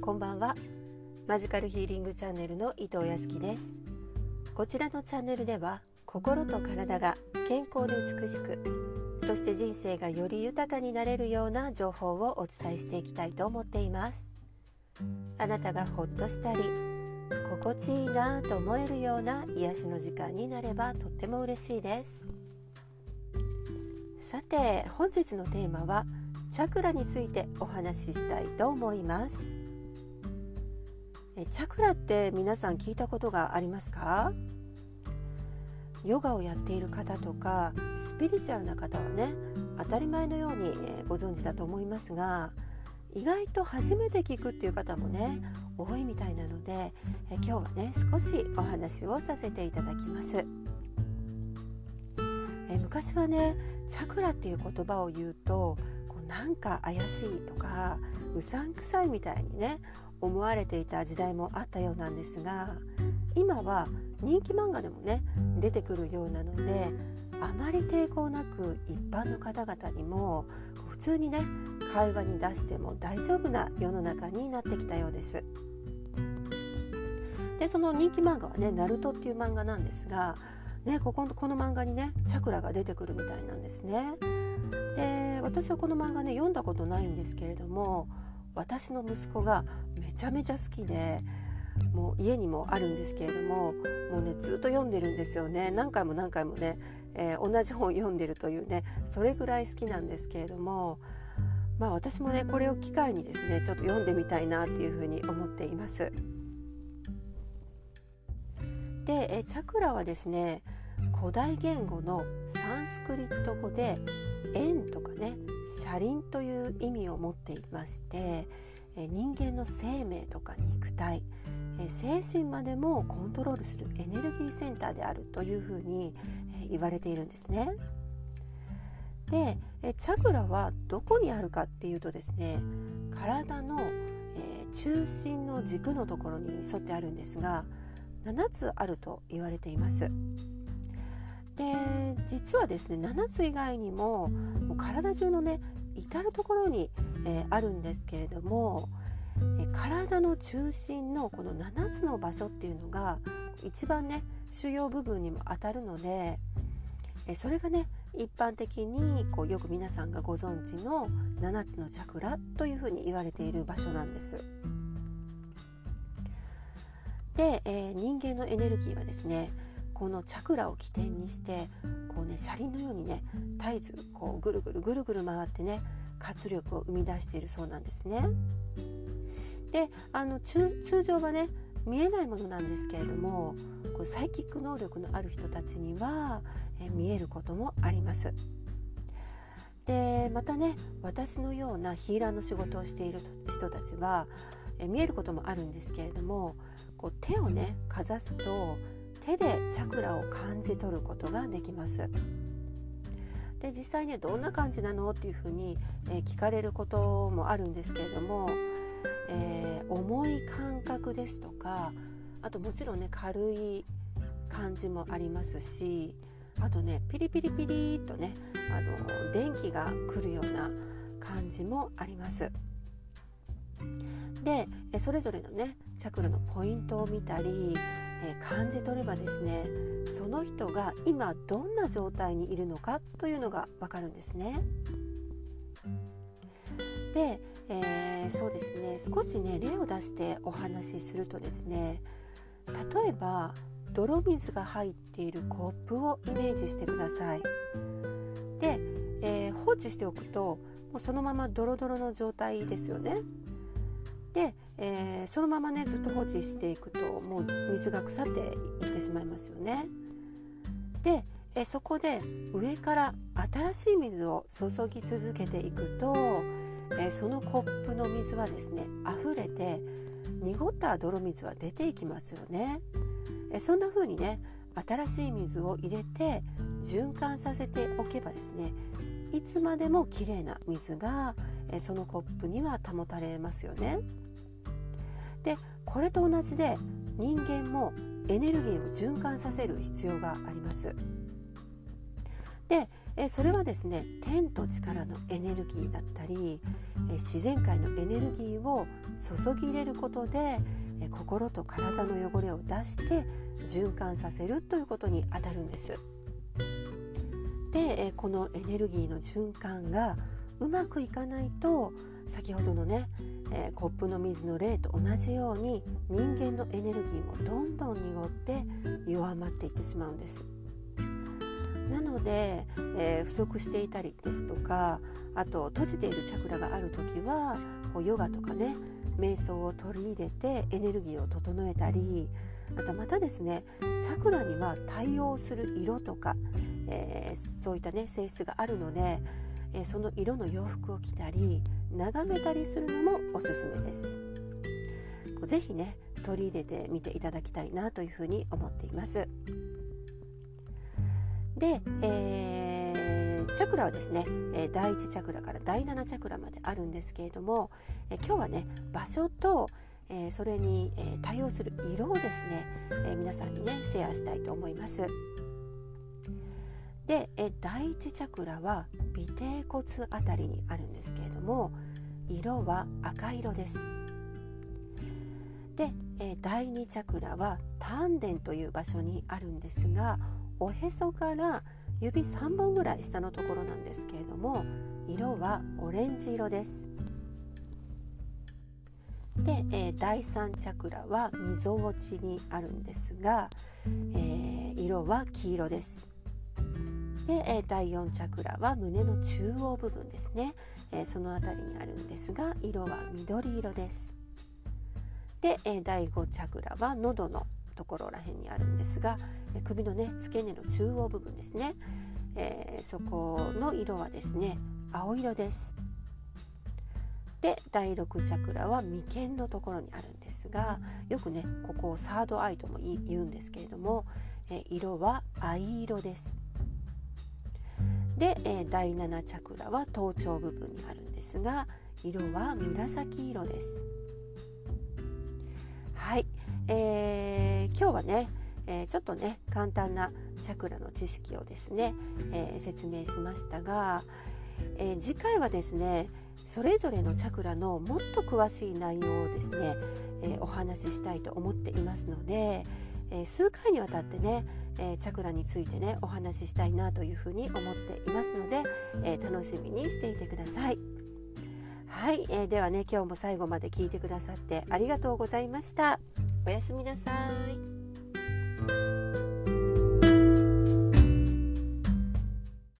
こんばんは。マジカルヒーリングチャンネルの伊藤康樹です。こちらのチャンネルでは心と体が健康で美しくそして人生がより豊かになれるような情報をお伝えしていきたいと思っています。あなたがほっとしたり心地いいなと思えるような癒しの時間になればとっても嬉しいです。さて本日のテーマはチャクラについてお話ししたいと思います。えチャクラって皆さん聞いたことがありますか？ヨガをやっている方とかスピリチュアルな方はね当たり前のようにご存知だと思いますが意外と初めて聞くっていう方もね多いみたいなのでえ今日はね少しお話をさせていただきます。え昔はねチャクラっていう言葉を言うとこうなんか怪しいとかうさんくさいみたいにね思われていた時代もあったようなんですが今は人気漫画でもね出てくるようなのであまり抵抗なく一般の方々にも普通にね会話に出しても大丈夫な世の中になってきたようです。でその人気漫画はね「ナルトっていう漫画なんですが、ね、こここの漫画にねチャクラが出てくるみたいなんですね。で私はこの漫画ね読んだことないんですけれども私の息子がめちゃめちゃ好きでもう家にもあるんですけれどももうねずっと読んでるんですよね何回も何回もね、えー、同じ本読んでるというねそれぐらい好きなんですけれどもまあ私もねこれを機会にですねちょっと読んでみたいなっていうふうに思っています。でえチャクラはですね古代言語のサンスクリット語で縁とかね車輪という意味を持っていまして人間の生命とか肉体精神までもコントロールするエネルギーセンターであるというふうに言われているんですね。でチャクラはどこにあるかっていうとですね体の中心の軸のところに沿ってあるんですが7つあると言われています。で実はですね7つ以外にももう体中のね至る所に、えー、あるんですけれども、えー、体の中心のこの7つの場所っていうのが一番ね主要部分にも当たるので、えー、それがね一般的にこうよく皆さんがご存知の7つのチャクラというふうに言われている場所なんです。で、え人間のエネルギーはですねこのチャクラを起点にしてこうね車輪のようにね絶えずこうぐるぐるぐるぐる回ってね活力を生み出しているそうなんですね。であの通常はね見えないものなんですけれどもこうサイキック能力のある人たちにはえ見えることもあります。でまたね私のようなヒーラーの仕事をしている人たちはえ見えることもあるんですけれどもこう手をねかざすと手でチャクラを感じ取ることができます。で実際ねどんな感じなの？っていうふうに、えー、聞かれることもあるんですけれども、えー、重い感覚ですとかあともちろんね軽い感じもありますしあとねピリピリピリっとねあの電気が来るような感じもあります。でそれぞれのねチャクラのポイントを見たりえ感じ取ればですねその人が今どんな状態にいるのかというのがわかるんですね。で、えー、そうですね少しね例を出してお話しするとですね例えば泥水が入っているコップをイメージしてください。で、えー、放置しておくともうそのままドロドロの状態ですよね。で、えー、そのままねずっと放置していくともう水が腐っていってしまいますよね。で、えそこで上から新しい水を注ぎ続けていくと、えそのコップの水はですね溢れて濁った泥水は出ていきますよね。えそんな風にね新しい水を入れて循環させておけばですねいつまでもきれいな水がえそのコップには保たれますよね。でこれと同じで人間もエネルギーを循環させる必要があります。で、えそれはですね天と力のエネルギーだったり、え自然界のエネルギーを注ぎ入れることで、え心と体の汚れを出して循環させるということにあたるんです。で、えこのエネルギーの循環がうまくいかないと先ほどのね、えー、コップの水の例と同じように人間のエネルギーもどんどん濁って弱まっていってしまうんです。なので、えー、不足していたりですとかあと閉じているチャクラがある時はこうヨガとかね瞑想を取り入れてエネルギーを整えたりあとまたですねチャクラには対応する色とか、えー、そういったね性質があるので、えー、その色の洋服を着たり眺めたりするのもおすすめです。ぜひね取り入れてみていただきたいなというふうに思っています。で、えー、チャクラはですね、え第1チャクラから第7チャクラまであるんですけれども、え今日はね場所と、えそれに、え対応する色をですね、え皆さんにねシェアしたいと思います。で、え第1チャクラは尾てい骨あたりにあるんですけれども色は赤色です。で、え第2チャクラは丹田という場所にあるんですがおへそから指3本ぐらい下のところなんですけれども色はオレンジ色ですで、えー、第3チャクラはみぞおちにあるんですが、えー、色は黄色ですで、え、第4チャクラは胸の中央部分ですね、えその辺りにあるんですが色は緑色です。で、え第5チャクラは喉のところらへんにあるんですがえ首のね付け根の中央部分ですね、えー、そこの色はですね青色です。で第6チャクラは眉間のところにあるんですがよくねここをサードアイとも言うんですけれども、え色は藍色です。で、え第7チャクラは頭頂部分にあるんですが色は紫色です。はい、えー、今日はね、えー、ちょっとね簡単なチャクラの知識をですね、え、説明しましたが、え次回はですねそれぞれのチャクラのもっと詳しい内容をですね、えお話ししたいと思っていますので、え数回にわたってね、えチャクラについてねお話ししたいなというふうに思っていますので、え楽しみにしていてください。はい、えー、ではね今日も最後まで聞いてくださってありがとうございました。おやすみなさい。